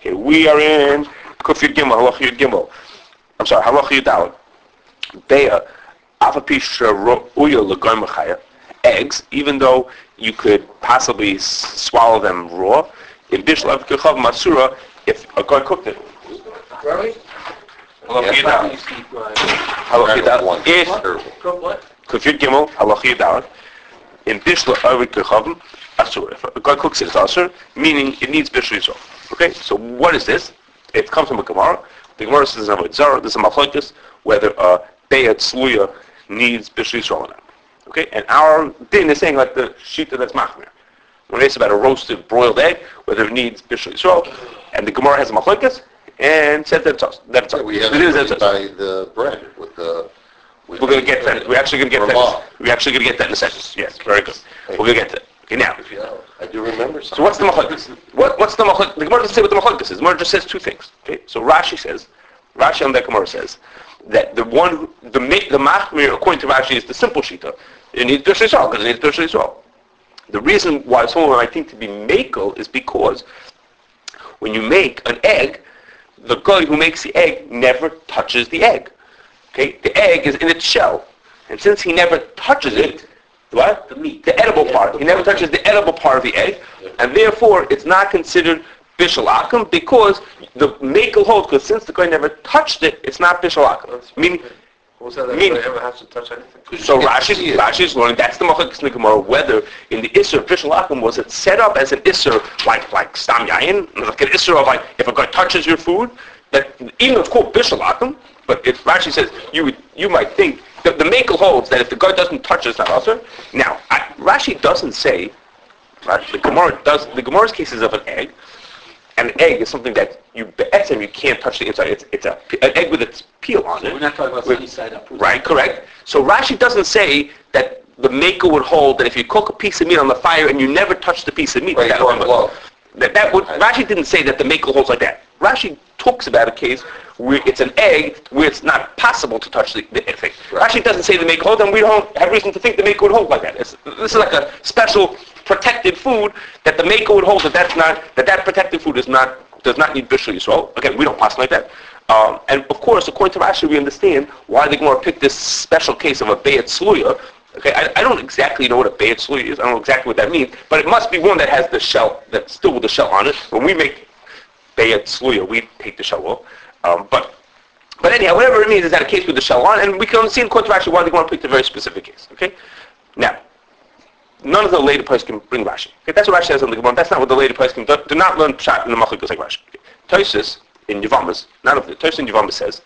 Okay, we are in Kuf Yud Gimel, Halach Yud Gimel. I'm sorry, Halach Yud Dalet. Beya, Afapish Uya Lagoy Machaya. Eggs, even though you could possibly swallow them raw, in Bishla Kechav Masura, if a guy cooked it. Really? Halach Yud Dalet. Halach Yud Dalet. If Cook what? Kuf Yud Gimel, Halach Yud Dalet. In Bishla Kechav Asur. If a guy cooks it, it's Asur, meaning it needs Bishla Yisrael. Okay, so what is this? It comes from a Gemara. The Gemara says in Avodah this is a machlokes, whether uh, a Beyat Sluya needs Bishul Yisrael or not. Okay, and our din is saying like the Shita that's Machmir. When it's about a roasted broiled egg, whether it needs Bishul Yisrael, and the Gemara has a machlokes, and said that it's us. That it's us. We have The din is that to buy the bread with the. We're going to get that. We're actually going to get that. We're actually going to get that in a second. Yes, very good. We're going to get that. Okay, now. I do remember So what's the machlokes? What, what's the machlokes? The Gemara doesn't say what the machlokes is. The Gemara just says two things. Okay, so Rashi says, Rashi on that Gemara says that the one, who, the the machmir according to Rashi is the simple shita. It needs Bishul Yisrael because it needs Bishul Yisrael. The reason why someone might think to be makel is because when you make an egg, the guy who makes the egg never touches the egg. Okay, the egg is in its shell, and since he never touches it, what? The meat. The edible part. He never touches the edible part of the egg, and therefore it's not considered bishalakim because the makel holds. Because since the guy never touched it, it's not. Meaning, said that Meaning- anybody ever has to touch anything? so Rashi, Rashi's, see learning that's the the Gemara whether in the Isser of bishalakim was it set up as an Isser like like stam yayin, like an Isser of like if a guy touches your food, that even though it's called bishalakim, but if Rashi says you would you might think the, the makel holds that if the guy doesn't touch it, it's not usher. Now I, Rashi doesn't say. Right, the Gemara does the Gemara's cases of an egg. And an egg is something that you be'etzem, you can't touch the inside. It's, it's a, an egg with its peel on it. We're not talking about With- sunny side up. Right, correct. So Rashi doesn't say that the maker would hold that if you cook a piece of meat on the fire and you never touch the piece of meat, Right, that, would- that, that would, Rashi didn't say that the maker holds like that. Rashi talks about a case where it's an egg where it's not possible to touch the, the thing. Right. Rashi doesn't say the maker holds, and we don't have reason to think the maker would hold like that. It's, this is like a special protected food that the maker would hold that that's not that that protected food is not does not need bishul yisrael. Again, we don't pass like that. Um, and of course, according to Rashi, we understand why the Gemara picked this special case of a beit sluya. Okay, I, I don't exactly know what a beit sluya is. I don't know exactly what that means, but it must be one that has the shell, that's still with the shell on it. When we make beit sluya, we take the shell off. Um, but but anyhow, whatever it means is that a case with the shell on, and we can according to Rashi why the Gemara picked a very specific case. Okay, now none of the later can bring Rashi. Okay, that's what Rashi says on the Gemara. That's not what the later can do. Do not learn Pshat in the Machlokes like Rashi. Okay. Tosis in Yevamos, none of the Tosis in Yevamos says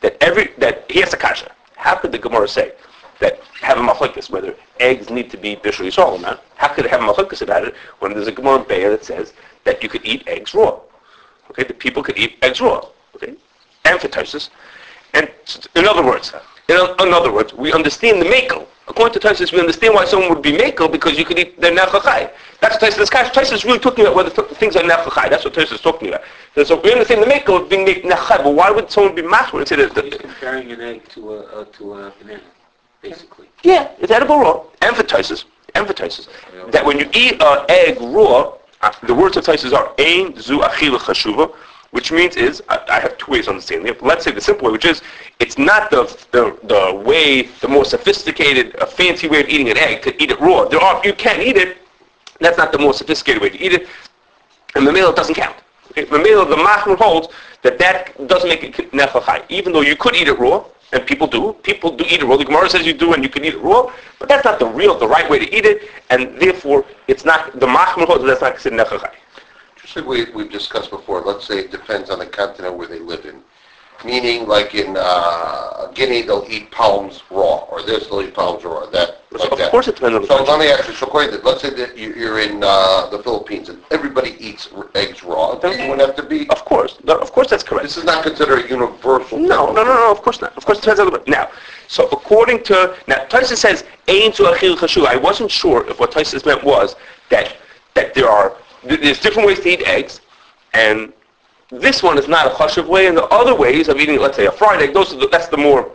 that every that he has a kasha. How could the Gemara say that have a machlokes whether eggs need to be bishul yisrael or not? How could it have a machlokes about it when there's a Gemara in Be'er that says that you could eat eggs raw? Okay, the people could eat eggs raw. Okay, and for Tosis. And s- in other words, in, in other words, we understand the makel. According to Tosis, we understand why someone would be makel because you could eat their nefachai. That's what Tosis. Tosis is really talking about whether th- things are nefachai. That's what Tosis is talking about. So, so we understand the makel being made nefachai, but why would someone be machmir and say that? He's comparing an egg to a, uh, to a banana, basically. yeah, it's edible raw. And for Tosis, and for Tosis, that when you eat an egg raw, uh, the words of Tosis are ein zu achila chashuva, which means is I, have two ways of understanding it. Let's say the simple way, which is it's not the the the way, the more sophisticated, a fancy way of eating an egg to eat it raw. There are you can eat it. That's not the more sophisticated way to eat it, and the meal doesn't count. The meal, the machmir holds that that doesn't make it nefachai, even though you could eat it raw, and people do. People do eat it raw. The Gemara says you do, and you can eat it raw, but that's not the real, the right way to eat it, and therefore it's not the machmir holds that that's not considered nefachai. Just like we, we've discussed before, let's say it depends on the continent where they live in. Meaning, like in uh, Guinea, they'll eat palms raw, or this, they'll eat palms raw, that, So like of that. course it depends on the So let me ask you, so according to, let's say that you- you're in uh, the Philippines and everybody eats r- eggs raw, then it would have to be, Of course, no, of course that's correct. this is not considered a universal. No, no, no, no, of course not. Of course it depends on the Now, so according to, now Tyson says, Ein zu achil chashu. I wasn't sure if what Tyson meant was that, that there are, there's different ways to eat eggs, and this one is not a chashuv way, and the other ways of eating, let's say, a fried egg, those are the, that's the more,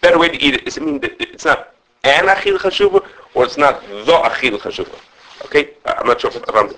better way to eat it. Is it mean that it's not an achil chashuva, or it's not the achil chashuva? Okay, I'm not sure if I'm.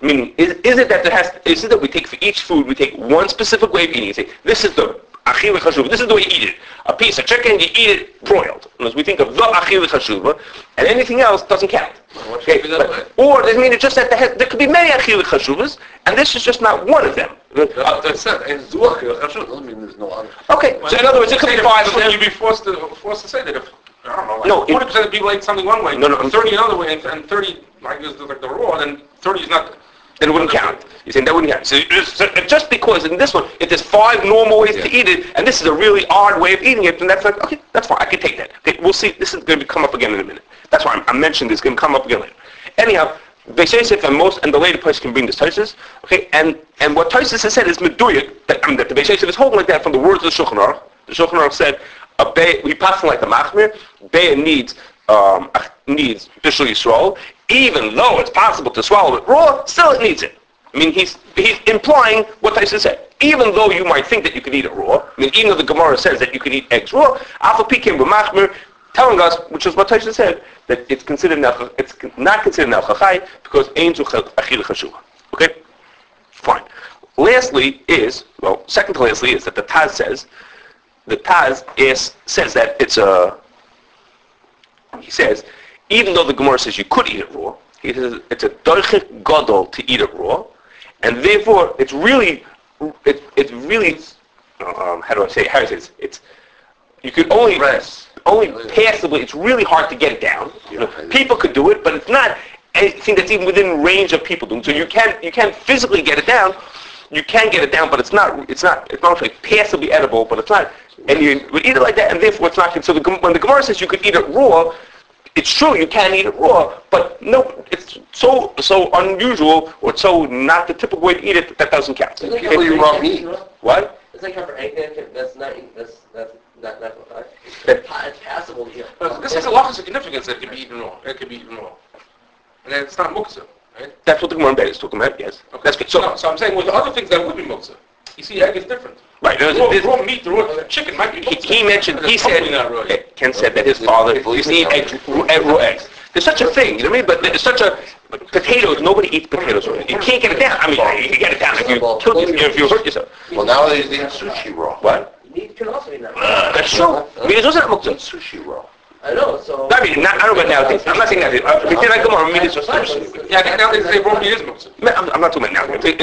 Meaning, is, is it that there has, is it that we take for each food, we take one specific way of eating, you say, this is the achil chashuv, this is the way you eat it. A piece of chicken, you eat it broiled. And as we think of the achil chashuv, and anything else doesn't count. Okay, be that way? but, or, I mean, it's just that there, could be many achil chashuvas, and this is just not one of them. That's that's it. And zuach, Doesn't mean there's no other. Okay, so in other words, it could be five of them. You'd be forced to, forced to say that if, I don't know, No, like it- forty percent of people ate something one way, No, no, thirty another way, and, and thirty, like, is like the raw, then thirty is not. Then it wouldn't count. You're saying that wouldn't count. So, just because in this one, if there's five normal ways to eat it, and this is a really odd way of eating it, then that's like, okay, that's fine. I can take that. Okay, we'll see. This is going to come up again in a minute. That's why I'm, I'm mentioning this. It's going to come up again later. Anyhow, Yosef and most and the later place can bring this Tosis. Okay, and and what Tosis has said is meduyik that I mean, that the is holding like that from the words of the Shulchan Aruch. The Shulchan Aruch said a bay we pass like the Machmir. Bay needs um, needs Bishul Yisrael, even though it's possible to swallow it raw, still it needs it. I mean, he's he's implying what Tyson said. Even though you might think that you could eat it raw, I mean, even though the Gemara says that you can eat eggs raw, Alpha Pekin Machmir telling us, which is what Tyson said, that it's considered nefach, it's not considered nefachai because ain't achil chashuva. Okay, fine. Lastly is well, second to lastly is that the Taz says the Taz is says that it's a he says, even though the Gemara says you could eat it raw, he says it's a doichik gadol to eat it raw, and therefore it's really, it, it's really, um, how do I say, how do I say this? It's, you could only, Rest. only passively, it's really hard to get it down. You know, people could do it, but it's not anything that's even within range of people doing. So you can, you can physically get it down, you can get it down, but it's not, it's not, it's not like passively edible, but it's not, and you would eat it like that, and therefore it's not, so the, when the Gemara says you could eat it raw, it's true you can eat it raw, but no, it's so, so unusual, or so not the typical way to eat it, that that doesn't count. You can't eat raw meat. What? Like for egg, that's not, that's, that's, not, not, uh, That- it's passable to eat. This has a lot of significance that it can be eaten raw, it can be eaten raw. And then it's not muktzah, right? That's what the Gemara is talking about, yes. That's good. So, So, so I'm saying with the other things that would be muktzah. You see, egg is different. right, there's- Raw, there's- raw meat, raw chicken might be he, he mentioned, he said, probably not raw. Ken said that his father to eat eggs, raw eggs. There's such a thing, you know what I mean? But there's such a, potatoes, nobody eats potatoes. You can't get it down. I mean, you can get it down if you kill, yourself, if you hurt yourself. Well, nowadays they eat sushi raw. What? Meat can also be not. That's true. I mean, also not They eat muktzah. sushi raw. I know, so. Mean, not, I don't know about nowadays. I'm not saying nowadays. Midnight Gemara, meat is just Yeah, now they say is muktzah. I'm, I'm not talking about now. I'm saying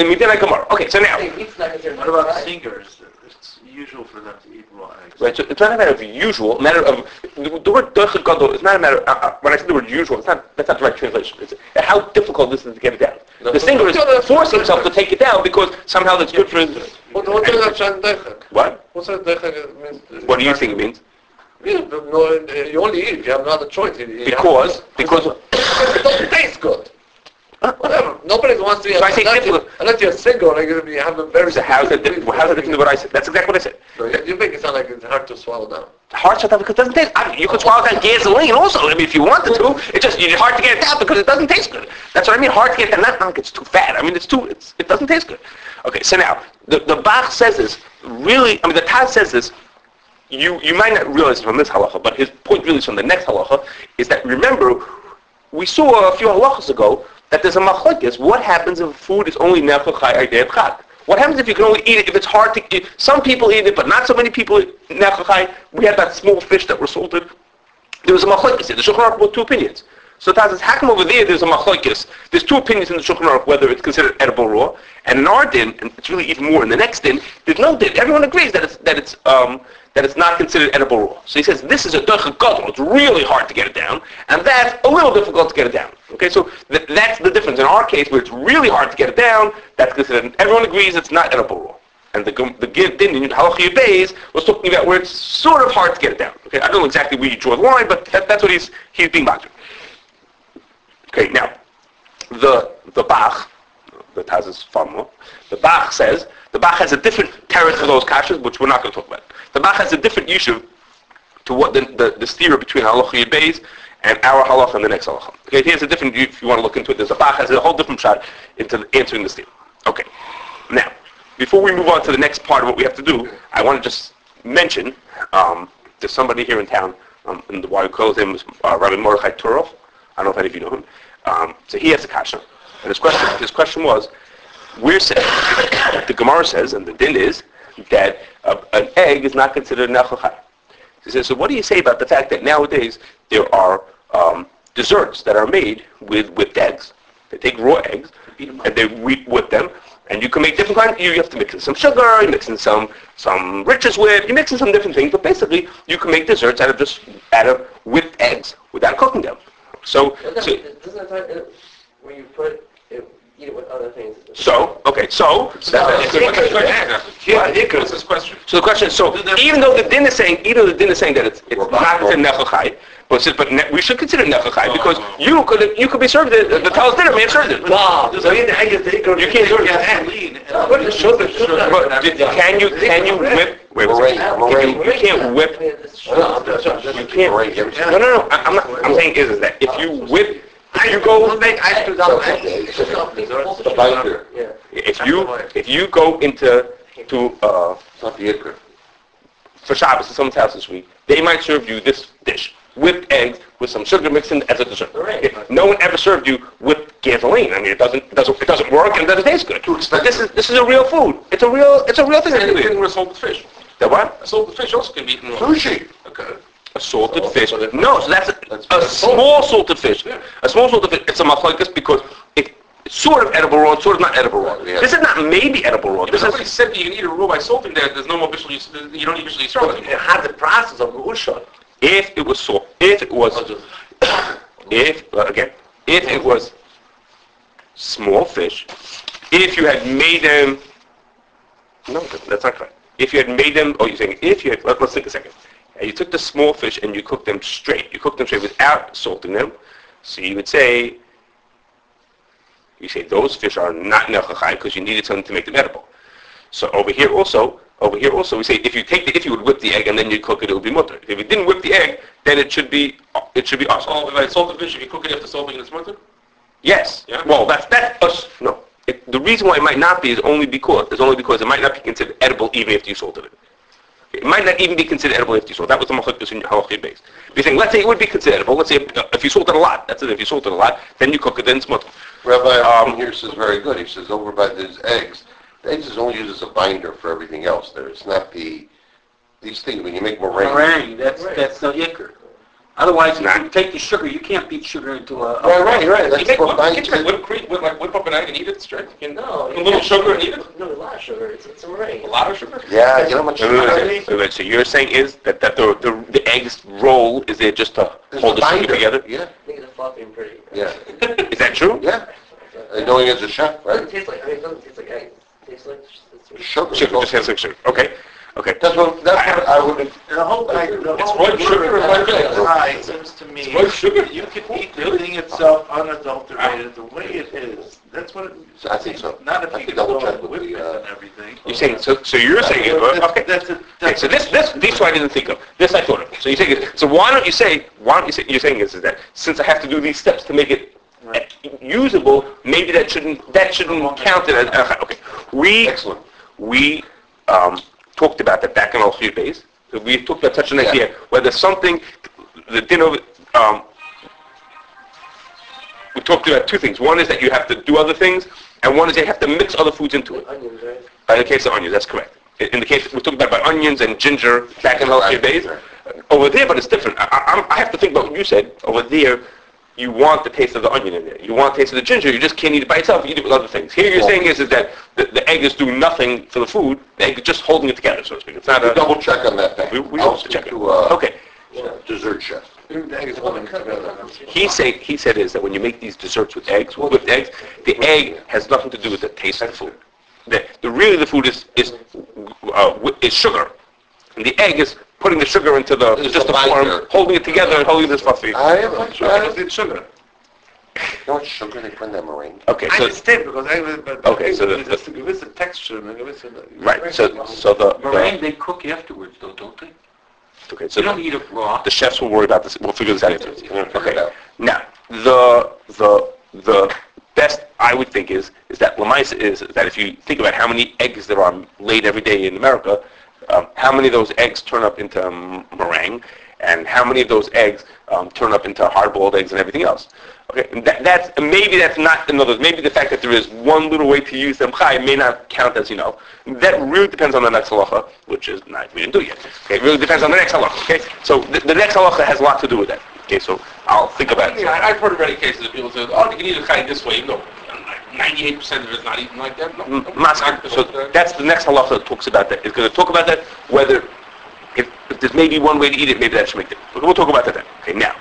Okay, so now, Meat's not considered. What about singers? It's usual for them to eat raw eggs. right, so it's not a matter of usual, matter of, the, the word doichel gadol is not a matter, uh, uh, when I say the word usual, it's not, that's not the right translation. It's how difficult this is to get it down. The singer is forcing himself to take it down because somehow that's good for his, What, what does that sound dechek? what? What's that dechek mean? What do you think it means? No, uh, you only eat if you have no other choice. You- Because, because, it doesn't taste good. Whatever. Nobody wants to eat So I say unless, you, unless you're single and you have a very... so how's that, how's that different than what I said? That's exactly what I said. So you, you make it sound like it's hard to swallow down. Hard to swallow because it doesn't taste, I mean, you could swallow down gasoline also, I mean, if you wanted to, it's just, it's hard to get it down because it doesn't taste good. That's what I mean, hard to get, and not like it's too fat, I mean, it's too, it's, it doesn't taste good. Okay, so now, the, the Bach says this, really, I mean, the Taz says this, you, you might not realize it from this halacha, but his point really is from the next halacha, is that remember, we saw a few halachas ago that there's a machlokes. What happens if food is only nefachai idei? What happens if you can only eat it if it's hard to eat? Some people eat it, but not so many people eat nefachai. We had that small fish that were salted. There was a machlokes. The Shulchan Aruch brought two opinions. So Taz says, how come over there there's a machlokes? There's two opinions in the Shulchan Aruch whether it's considered edible raw. And in our din, and it's really even more in the next din, there's no din. Everyone agrees that it's that it's um, that it's not considered edible raw. So he says this is a docha gadol. It's really hard to get it down, and that's a little difficult to get it down. Okay, so th- that's the difference. In our case, where it's really hard to get it down, that's considered. Everyone agrees it's not edible raw. And the the din in Halacha Beis was talking about where it's sort of hard to get it down. Okay, I don't know exactly where you draw the line, but that, that's what he's he's being bothered. Okay, now the the Bach, the Taz's Famo, the Bach says the Bach has a different terrace for those kashas, which we're not going to talk about. The Bach has a different issue to what the the, the steer between halacha Beis and our halacha and the next halacha. Okay, here's a different. If you want to look into it, there's a Bach has a whole different shot into answering the steer. Okay, now before we move on to the next part of what we have to do, I want to just mention um, there's somebody here in town, um, in the Wild Clothes, him is uh, Rabbi Mordechai Turov. I don't know if any of you know him. Um, so he has a kasha. And his question, his question was, we're saying, the Gemara says, and the din is, that uh, an egg is not considered nechachai. He says, so what do you say about the fact that nowadays there are um, desserts that are made with whipped eggs? They take raw eggs and they whip, them, and you can make different kinds. You have to mix in some sugar, you mix in some some riches whip, you mix in some different things. But basically, you can make desserts out of just out of whipped eggs without cooking them. So, no, so it doesn't that time, when you put, it, eat it with other things. So, okay, so, That's that's a a good good question. question. Yeah, What's his question? So the question is, so even though the din is saying, even though the din is saying that it's, it's not considered nechachai, but, says- but ne- we should consider nechachai because oh. you could you could be served the, the tal's dinner may have served it. No, so in the egg is the You can't do it. Yeah, What is sugar? But can you can you whip? Wait, wait, Meringue, wait. You can't whip. I mean, it's No, sugar. that's- that's- You can't. Meringue, every- No, no, no. I- I'm not. I'm saying is, is that if you whip, if you go, make ice cream out of eggs. It's not- it's supposed to The be- binder. Yeah. if you if you go into to uh, It's for Shabbos at someone's house this week, they might serve you this dish, whipped eggs with some sugar mixed in as a dessert. Right. No one ever served you whipped gasoline. I mean, it doesn't, it doesn't, it doesn't work and it doesn't taste good. But this is, this is a real food. It's a real, it's a real thing. And anything with salted fish. The what? Salted fish also can be eaten. Sushi. Okay. A salted fish. No, so that's a, That's- a small salted fish. A small salted fish. It's a machlokes because it, it's sort of edible raw sort of not edible raw. Yeah. This is not maybe edible raw. If This somebody is, said that you can eat it raw by salting that, there's no more official use, you don't officially serve it It had the process of Usha. if it was salt, if it was, if, well, again, if it was small fish, if you had made them, no, that's not correct. If you had made them, oh, you're saying if you had, let, let's think a second. Uh, You took the small fish and you cooked them straight. You cooked them straight without salting them. So you would say, you say those fish are not nechachai because you needed something to make them edible. So over here also, over here also, we say if you take the, if you would whip the egg and then you cook it, it would be mutter. If you didn't whip the egg, then it should be, it should be awesome. Oh, if I salted fish, if you cook it after salting, it's mutter? Yes. Yeah? Well, that's that's us. No. It, the reason why it might not be is only because is only because it might not be considered edible even if you salted it. It might not even be considered edible if you salt. That was the machlokes in halachah base. We're saying, let's say it would be considered edible. Let's say if, if you salted a lot. That's it. If you salted a lot, then you cook it. Then it's mutter. Rabbi Um, here says very good. He says over by these eggs, the eggs is only used as a binder for everything else there. It's not the, these things, when you make meringue. Meringue, that's, that's the yicker. Otherwise, if you take the sugar, you can't beat sugar into a... Right, right, right. You That's make what whip, you can make whipped cream, whip, like whip up an egg and eat it straight? You can, No. a you little can't- sugar and eat it? No, a lot of sugar. It's, it's a meringue. A lot of sugar? Yeah, you know how much Wait, wait, sugar wait, wait, wait. So you're saying is that, that the, the the eggs roll is there just to It's hold a the sugar together? Yeah, Make it fluffy and pretty. yeah, Is that true? yeah. And knowing as a chef, It doesn't right? taste like, I mean, it doesn't taste like eggs. It tastes like, it's sweet. Sugar. Sugar just has like sugar. Okay. Okay. That's what, that's what I would, The whole, like, the It's whole white sugar and white vinegar. pie seems to me, white sugar? you can eat the thing itself unadulterated, the way it is. That's what it. I think so. Not I if you double check with the, it uh, and everything. You're saying so. So you're saying That's- okay. That's a, Okay, so this, this, two I didn't think of. This I thought of. So you say, so why don't you say, why don't you say, you're saying is, is that since I have to do these steps to make it uh, usable, maybe that shouldn't, that shouldn't count it as, okay. We, excellent. we, um, talked about that back in all three days. So we talked about such an Yeah. idea, whether something, the dinner, um, we talked about two things. One is that you have to do other things, and one is you have to mix other foods into it. Onions, right? In the case of onions, that's correct. In the case, we're talking about, about onions and ginger back in Right, days. Over there, but it's different. I, I, I have to think about what you said. Over there, you want the taste of the onion in there. You want the taste of the ginger. You just can't eat it by itself. You eat it with other things. Here, you're Well- saying is, is that the, the egg is doing nothing for the food. The egg is just holding it together, so to speak. It's not We a. double check on that We, thing. we I'll have check to, uh, Okay. dessert chef. The egg is holding together. He say he said is that when you make these desserts with eggs, with eggs, the egg has nothing to do with the taste of the food. The, the really the food is is uh, is sugar, and the egg is putting the sugar into the It's just the the form, holding it together and holding this fluffy. I am, I Because it's sugar. You know what sugar they put in that meringue? Okay, I so understand, because I, but. Okay, so the- It's a gewisse texture, a gewisse. right, so so the, Meringue, the they cook afterwards, though, don't they? okay, so You don't the, eat it raw. the chefs will worry about this. We'll figure this out afterwards. We're gonna figure it Okay. out. Now, the the the best I would think is is that Lamaisa is that if you think about how many eggs there are laid every day in America, um, how many of those eggs turn up into um, meringue, and how many of those eggs um, turn up into hard-boiled eggs and everything else. Okay, that, that's maybe that's not. In other words, maybe the fact that there is one little way to use them chai may not count as you know. That really depends on the next halacha, which is not we didn't do yet. Okay, it really depends on the next halacha. Okay, so the, the next halacha has a lot to do with that. Okay, so I'll think about it. Yeah, I've heard of many cases of people say, "Oh, you can use a chai this way," no. 98% of it is not eaten like that. Mm, no, no, so that's the next halacha that talks about that. It's going to talk about that, whether, if, if there's maybe one way to eat it, maybe that should make it. We'll talk about that then. Okay, now,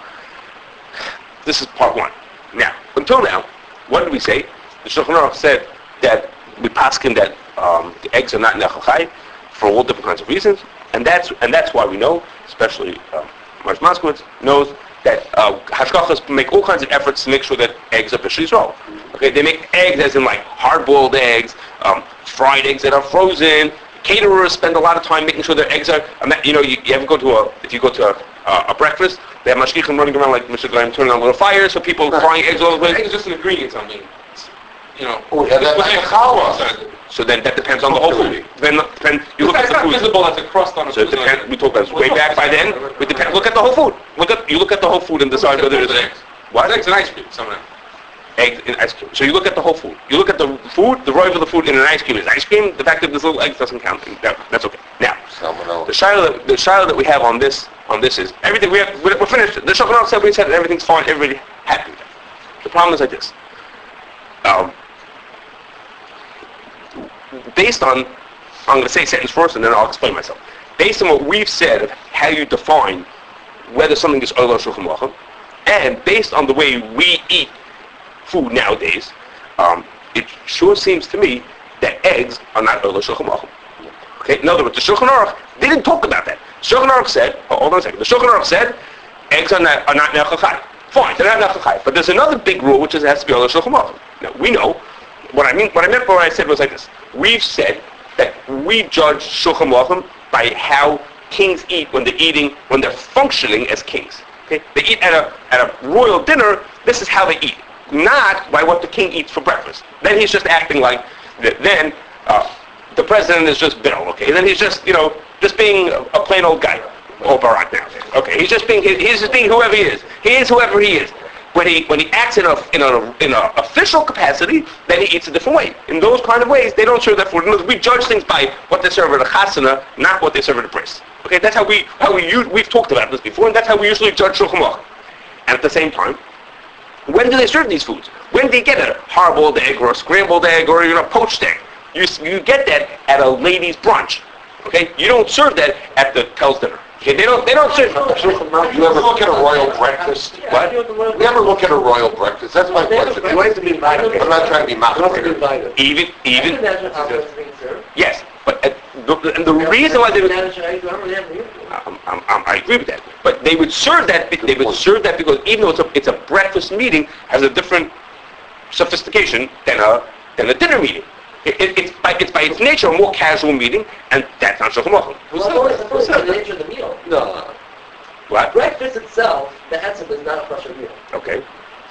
this is part one. Now, until now, what did we say? The Shulchan Aruch said that we paskin that um, the eggs are not nechachai for all different kinds of reasons, and that's and that's why we know, especially um, Moskowitz knows that uh, hashgachas make all kinds of efforts to make sure that eggs are bishul Yisrael. Okay, they make eggs as in like hard-boiled eggs, um, fried eggs that are frozen. Caterers spend a lot of time making sure their eggs are. You know, you, you ever go to a if you go to a, a, a breakfast, they have mashgichim running around like Mr. Glenn turning on little fires, so people frying eggs all over the Egg place. is just an ingredient, I mean, you know. Oh, yeah, that's like challah. So then that depends on the whole food. Then depend, you look at the food. visible as a crust on a So it depends, we talked about this way back by then. We depend, look at the whole food. Look at, you look at the whole food and decide whether it's eggs. What? Eggs and ice cream, somehow. eggs in ice cream. So you look at the whole food. You look at the food, the roy of the food in an ice cream is ice cream. The fact that there's little eggs doesn't count. That, that's okay. Now, the shiloh that, the shiloh that we have on this on this is everything we have. We're, we're finished. The Shulchan Aruch said we said everything's fine. Everybody happy. The problem is like this. Um, based on, I'm going to say sentence first and then I'll explain myself. Based on what we've said of how you define whether something is olah shulchan aruch, and based on the way we eat food nowadays, um, it sure seems to me that eggs are not olah shulchan aruch. Okay, in other words, the Shulchan Aruch didn't talk about that. Shulchan Aruch said, oh, hold on a second. The Shulchan Aruch said, eggs are not, are not nechachai. Fine, they're not nechachai. But there's another big rule which is it has to be olah shulchan aruch. Now we know what I mean. What I meant by what I said was like this. We've said that we judge shulchan by how kings eat when they're eating, when they're functioning as kings. Okay, they eat at a at a royal dinner. This is how they eat, not by what the king eats for breakfast. Then he's just acting like. th- Then uh, the president is just Bill. Okay, then he's just you know just being a, a plain old guy. Or Barack now. Okay, he's just being he's just being whoever he is. He is whoever he is. When he when he acts in a in a in a official capacity, then he eats a different way. In those kind of ways, they don't serve that food. We judge things by what they serve at a chasana, not what they serve at a bris. Okay, that's how we how we we've talked about this before, and that's how we usually judge shulchan aruch. And at the same time, when do they serve these foods? When do you get a hard-boiled egg or a scrambled egg or even a poached egg? You, you get that at a ladies' brunch. Okay, you don't serve that at the Pell's dinner. Okay, they don't they don't serve. You ever look at a royal breakfast? What? You ever look at a royal breakfast? That's my question. You have to be invited. I'm not trying to be You have to be mocked. invited. Even even imagine how it's being served. yes, but uh, the, and the reason why they would Manage it, I don't really have. I'm, I'm, I'm, I agree with that. But they would serve that. They would serve that because even though it's a it's a breakfast meeting, has a different sophistication than a than a dinner meeting. It, it, it's by it's by its nature a more casual meeting, and that's not shulchan aruch. Well, it's it's the nature of the meal. No. What? Breakfast itself, the etzim is not a kosher meal. Okay.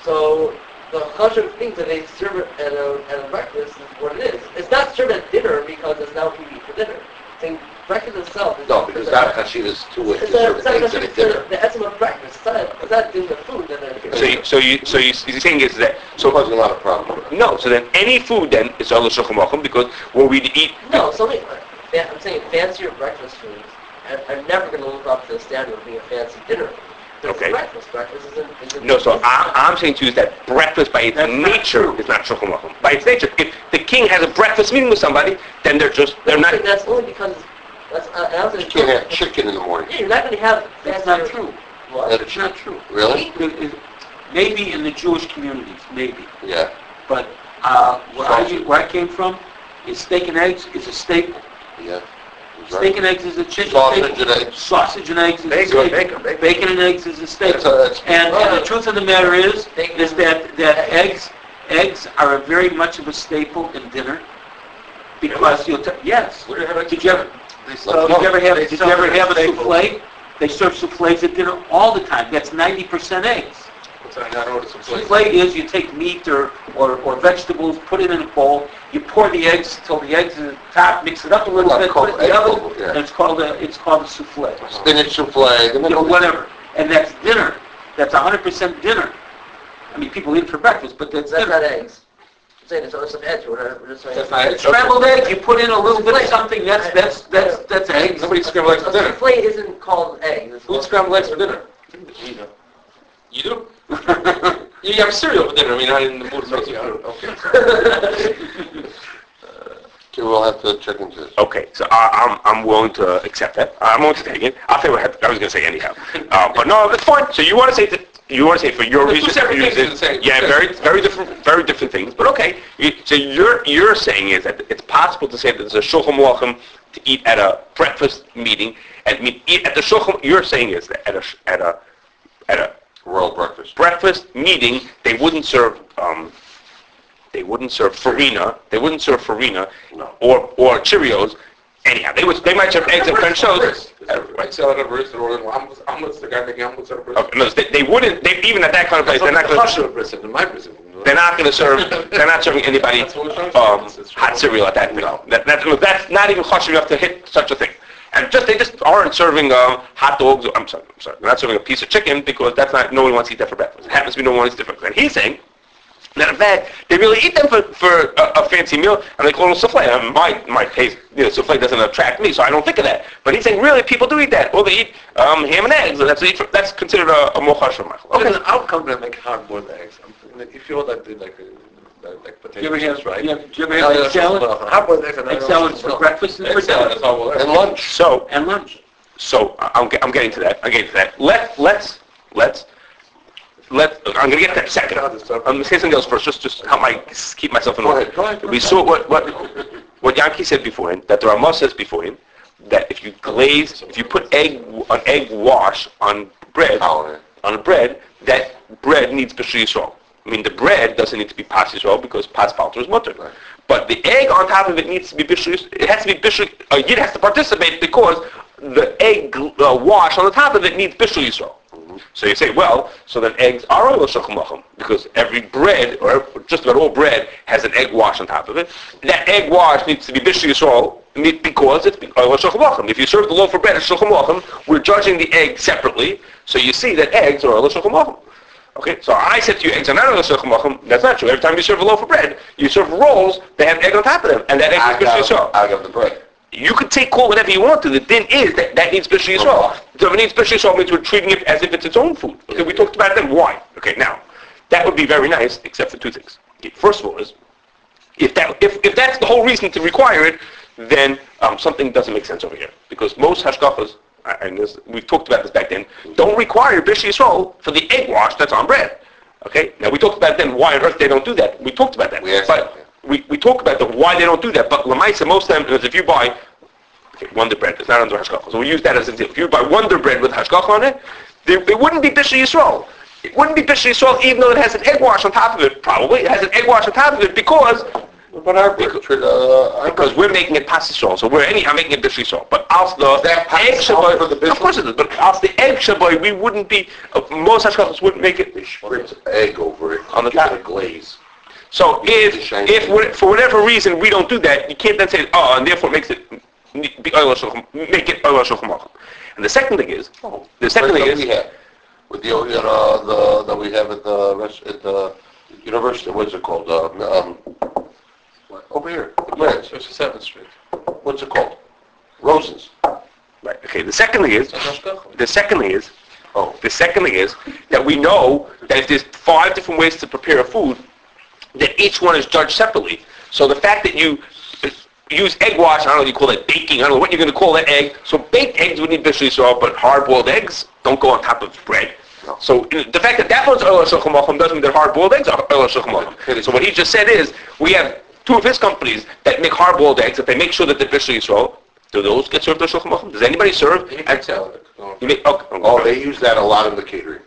So the kosher things that they serve at a, at a breakfast is what it is. It's not served at dinner because it's now you for dinner. Saying breakfast itself is No, because that actually is two ways to It's not, serve it's not, eggs it's at a dinner. the etzim of breakfast. It's not, doing the food that So you, so you so you you're saying is that So so wasn't a lot of problems. no. So then any food then is all aruch because when we eat No, something, fa- I'm saying fancier breakfast foods are, are never going to live up to the standard of being a fancy dinner. There's Okay. breakfast. Breakfast isn't, isn't No, so I'm, I'm saying to you is that breakfast by its That's nature true. is not shulchan aruch. By its nature, if the king has a breakfast meeting with somebody, then they're just they're not. That's only because, that's, uh, I was You can't have chicken in the morning. Yeah, you're not going to have That's not true. What? That It's not true. Really? It- it- Maybe in the Jewish communities, maybe. Yeah. But uh, where I, where I came from, is steak and eggs is a staple. Yeah. Right. Steak and eggs is a chicken Sausage staple. and eggs. Sausage and eggs is a Bacon, staple. bacon, bacon. Bacon and eggs is a That's staple. a- that's- And, and the truth of the matter is, Bacon. is that, that eggs, eggs are a very much of a staple in dinner. Because you'll, t- yes. Did you ever, did you ever have, did you ever have a souffle? They serve souffles at dinner all the time. That's ninety percent eggs. So I don't know what it's Souffle is you take meat or, or, or vegetables, put it in a bowl, you pour the eggs till the eggs are top, mix it up a little Like bit, put it in called egg the oven, bowl, yeah. and it's called a, it's called a souffle. Spinach souffle, You know, whatever. And that's dinner. That's hundred percent dinner. I mean, people eat it for breakfast, but that's That's dinner. not eggs. I'm saying it's, it's an egg, we're not, we're just saying. That's not eggs. Scrambled egg, you put in a little bit of something, that's, that's, that's, that's eggs. Nobody scrambled eggs for A dinner. souffle isn't called egg. It's Who scrambled eggs for dinner? You do? You have cereal for dinner, I mean, I didn't... Okay. Okay, we'll have to check into this. Okay, so I, I'm, I'm willing to accept that. I'm willing to take it. I'll tell you what I was going to say anyhow. Uh, but no, it's fine. So you want to say that, you want to say for your two reason, you things say- yeah, very, very different, very different things. But okay, you, so you're, you're saying is that it's possible to say that there's a shulchan aruch to eat at a breakfast meeting, and mean, eat at the shulchan. You're saying is that at a, at a, at a Royal breakfast. breakfast meeting, they wouldn't serve, um, they wouldn't serve farina, they wouldn't serve farina, or, or Cheerios. Anyhow, they would, they might serve eggs and French toast. I sell it at a barista order, omelets, omelets, the guy making omelets at a. Okay, no, they, they wouldn't, they, even at that kind of place, they're not gonna, brisket, in my brisket. they're not gonna serve, they're not serving anybody, That's what we're trying to say. um, hot cereal at that thing. That, that, that's not even kosher enough to hit such a thing. And just, they just aren't serving, um, hot dogs, I'm sorry, I'm sorry, they're not serving a piece of chicken because that's not, no one wants to eat that for breakfast. It happens to be no one wants to eat for breakfast. And he's saying, that in fact, they really eat them for, for a, a fancy meal, and they call it souffle. And my, my taste, you know, souffle doesn't attract me, so I don't think of that. But he's saying, really, people do eat that. Well, they eat um, ham and eggs, and that's, eat for, that's considered a, a more kosher Okay. Okay. I'll come and make hard-boiled eggs. If you want like the, like, uh, like Do you ever have, right? do you have- do you ever have egg salad? Hard-boiled eggs and Egg salads for breakfast and for salad, dinner? that's all we'll And lunch. So, And lunch. so I- I'm, I'm getting to that. I'm getting to that. Let, let's, let's, let, I'm gonna get that second. I'm gonna say something else first, just, just help my, keep myself in order. ahead, go ahead, go We saw what, what, what Yankee said beforehand, that the Ramah says beforehand, that if you glaze, if you put egg, an egg wash on bread, Colony. on bread, that bread needs Bishul Yisrael. I mean, the bread doesn't need to be Pas Yisrael because Pas Palter is mutter. Right. But the egg on top of it needs to be Yisrael. It has to be Bishri, a Yid has to participate because the egg uh, wash on the top of it needs Bishul Yisrael. So you say, well, so then eggs are oil shulchan because every bread, or just about all bread, has an egg wash on top of it. That egg wash needs to be bishul yisrael because it's oil shulchan If you serve the loaf of bread as shulchan we're judging the egg separately. So you see that eggs are oil shulchan Okay, so I said to you, eggs are not oil shulchan That's not true. Every time you serve a loaf of bread, you serve rolls that have egg on top of them, and that egg is yisrael. Out the bread. You could take call whatever you want to. The din is that that needs Bishul Yisrael. So if it needs Bishul Yisrael means we're treating it as if it's its own food. Okay, we talked about them. Why? Okay, now, that would be very nice, except for two things. Okay, first of all is, if that if, if that's the whole reason to require it, then um, something doesn't make sense over here. Because most hashgachas, and this, we've talked about this back then, don't require Bishul Yisrael for the egg wash that's on bread. Okay, now we talked about that then why on earth they don't do that. We talked about that. But. We, we talk about the why they don't do that, but Lamaisa, most of them, is if you buy okay, Wonder Bread, it's not under Hashgacha, so we use that as an example. If you buy Wonder Bread with Hashgacha on it, there, it wouldn't be Bishul Yisrael. It wouldn't be Bishul Yisrael even though it has an egg wash on top of it, probably. It has an egg wash on top of it because But our bread, uh, because we're making it pas Yisrael, so we're anyhow making it Bishul Yisrael. But as the egg shaboy, for the of course it is, but as the egg shaboy, we wouldn't be, uh, most Hashgachas wouldn't make it spritz egg over it. On the top. glaze. So if, if for whatever reason we don't do that, you can't then say, oh, and therefore it makes it be make it oil shulchan. And the second thing is, the second thing that is, we have, with the, uh, the, that we have at the, rest- at the university, what is it called? Uh, um, over here, the breads. Fifty-seventh Street. What's it called? Roses. right, okay, the second thing is, the second thing is, Oh, the second thing is that we know that if there's five different ways to prepare a food, that each one is judged separately. So the fact that you use egg wash, I don't know what you call that, baking, I don't know what you're going to call that egg. So baked eggs would need bishul yisrael, but hard-boiled eggs don't go on top of bread. No. So the fact that that one's oil shulchan doesn't mean that hard-boiled eggs are oil shulchan. So what he just said is, we have two of his companies that make hard-boiled eggs. If they make sure that they're bishri yisrael, do those get served shulchan? Does anybody serve? Egg salad. You make, oh, oh, they use that a lot in the catering.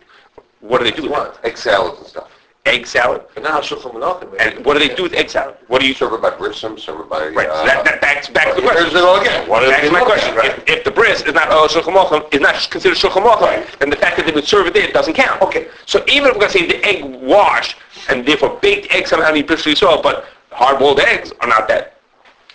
what do they do? Egg salads and stuff. Egg salad. And now Shulchan Menachem. And what do they do with egg salad? What do you Serve it by Grissom, serve by, Right, so uh, that, that backs back to the all again. What That's it? my question. Right. If, if the bris is not oil shulchan is not considered shulchan aruch, then the fact that they would serve it there doesn't count. Okay. So even if we're going to say the egg wash and therefore baked eggs somehow need bishul yisrael, but hard-boiled eggs are not that.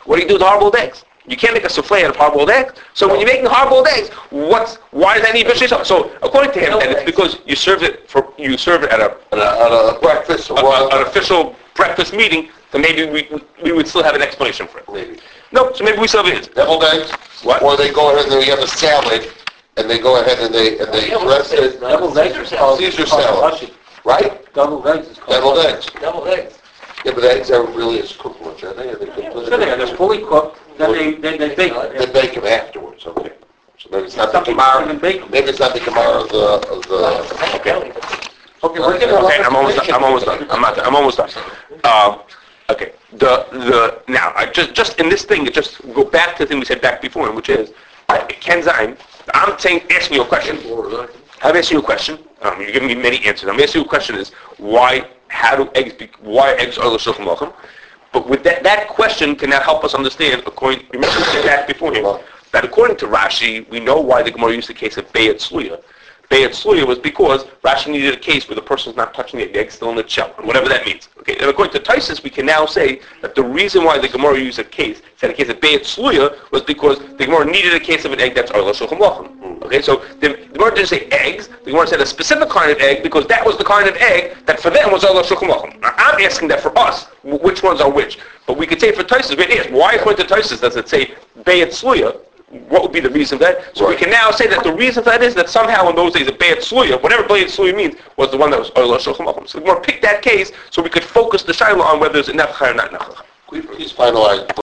What do you do with hard-boiled eggs? You can't make a souffle out of hard-boiled eggs. So when you're making hard-boiled eggs, what's why does that need bishul yisrael? So according to him, No then it's because you serve it for you serve it at a At a, at a breakfast, a- a- an official breakfast meeting, then maybe we we would still have an explanation for it. maybe. No, so maybe we still have it. Deviled eggs? What? Or they go ahead and they have a salad, and they go ahead and they, and they dress it, Double eggs is called, Caesar salad. Right? Double eggs is called. Deviled eggs. Double eggs. Yeah, but eggs aren't really as cooked much, are they? Are they cooked? Sure they are, they're fully cooked, then they, then they bake They bake them afterwards, okay. So maybe it's not the Something you can Gemara, bake 'em. maybe it's not the Gemara of the, of the, okay. Okay, we're getting a lot Okay, of I'm almost done. information. I'm almost done. I'm not, I'm almost done. Um, okay, the, the, now, I just, just in this thing, just go back to the thing we said back before, which is, uh, Ken Zine, I'm saying, asking you a question. I'm asking you a question. Um, you're giving me many answers. I'm asking you a question is, why, how do eggs, be, why eggs are l'shulchan lochem? But with that, that question can now help us understand, according, remember we said back before that according to Rashi, we know why the Gemara used the case of Beyat Sluya. Beyat Sluya was because Rashi needed a case where the person's not touching the egg, the egg's still in the shell, whatever that means. Okay, and according to Tysus, we can now say that the reason why the Gemara used a case, said a case of Beyat Sluya, was because the Gemara needed a case of an egg that's Arla Shulchan Lochem. Hmm. Okay, so the, the Gemara didn't say eggs, the Gemara said a specific kind of egg, because that was the kind of egg that for them was Arla Shulchan Lochem. Now, I'm asking that for us, which ones are which. But we could say for Tysus, we ask, why according to Tysus does it say Beyat Sluya? What would be the reason for that? So we can now say that the reason for that is that somehow in those days a bad sluya, whatever bad sluya means, was the one that was Ola Shulchan Aruch. So we want to pick that case so we could focus the shiloh on whether it's nefcha or not nefcha. please finalize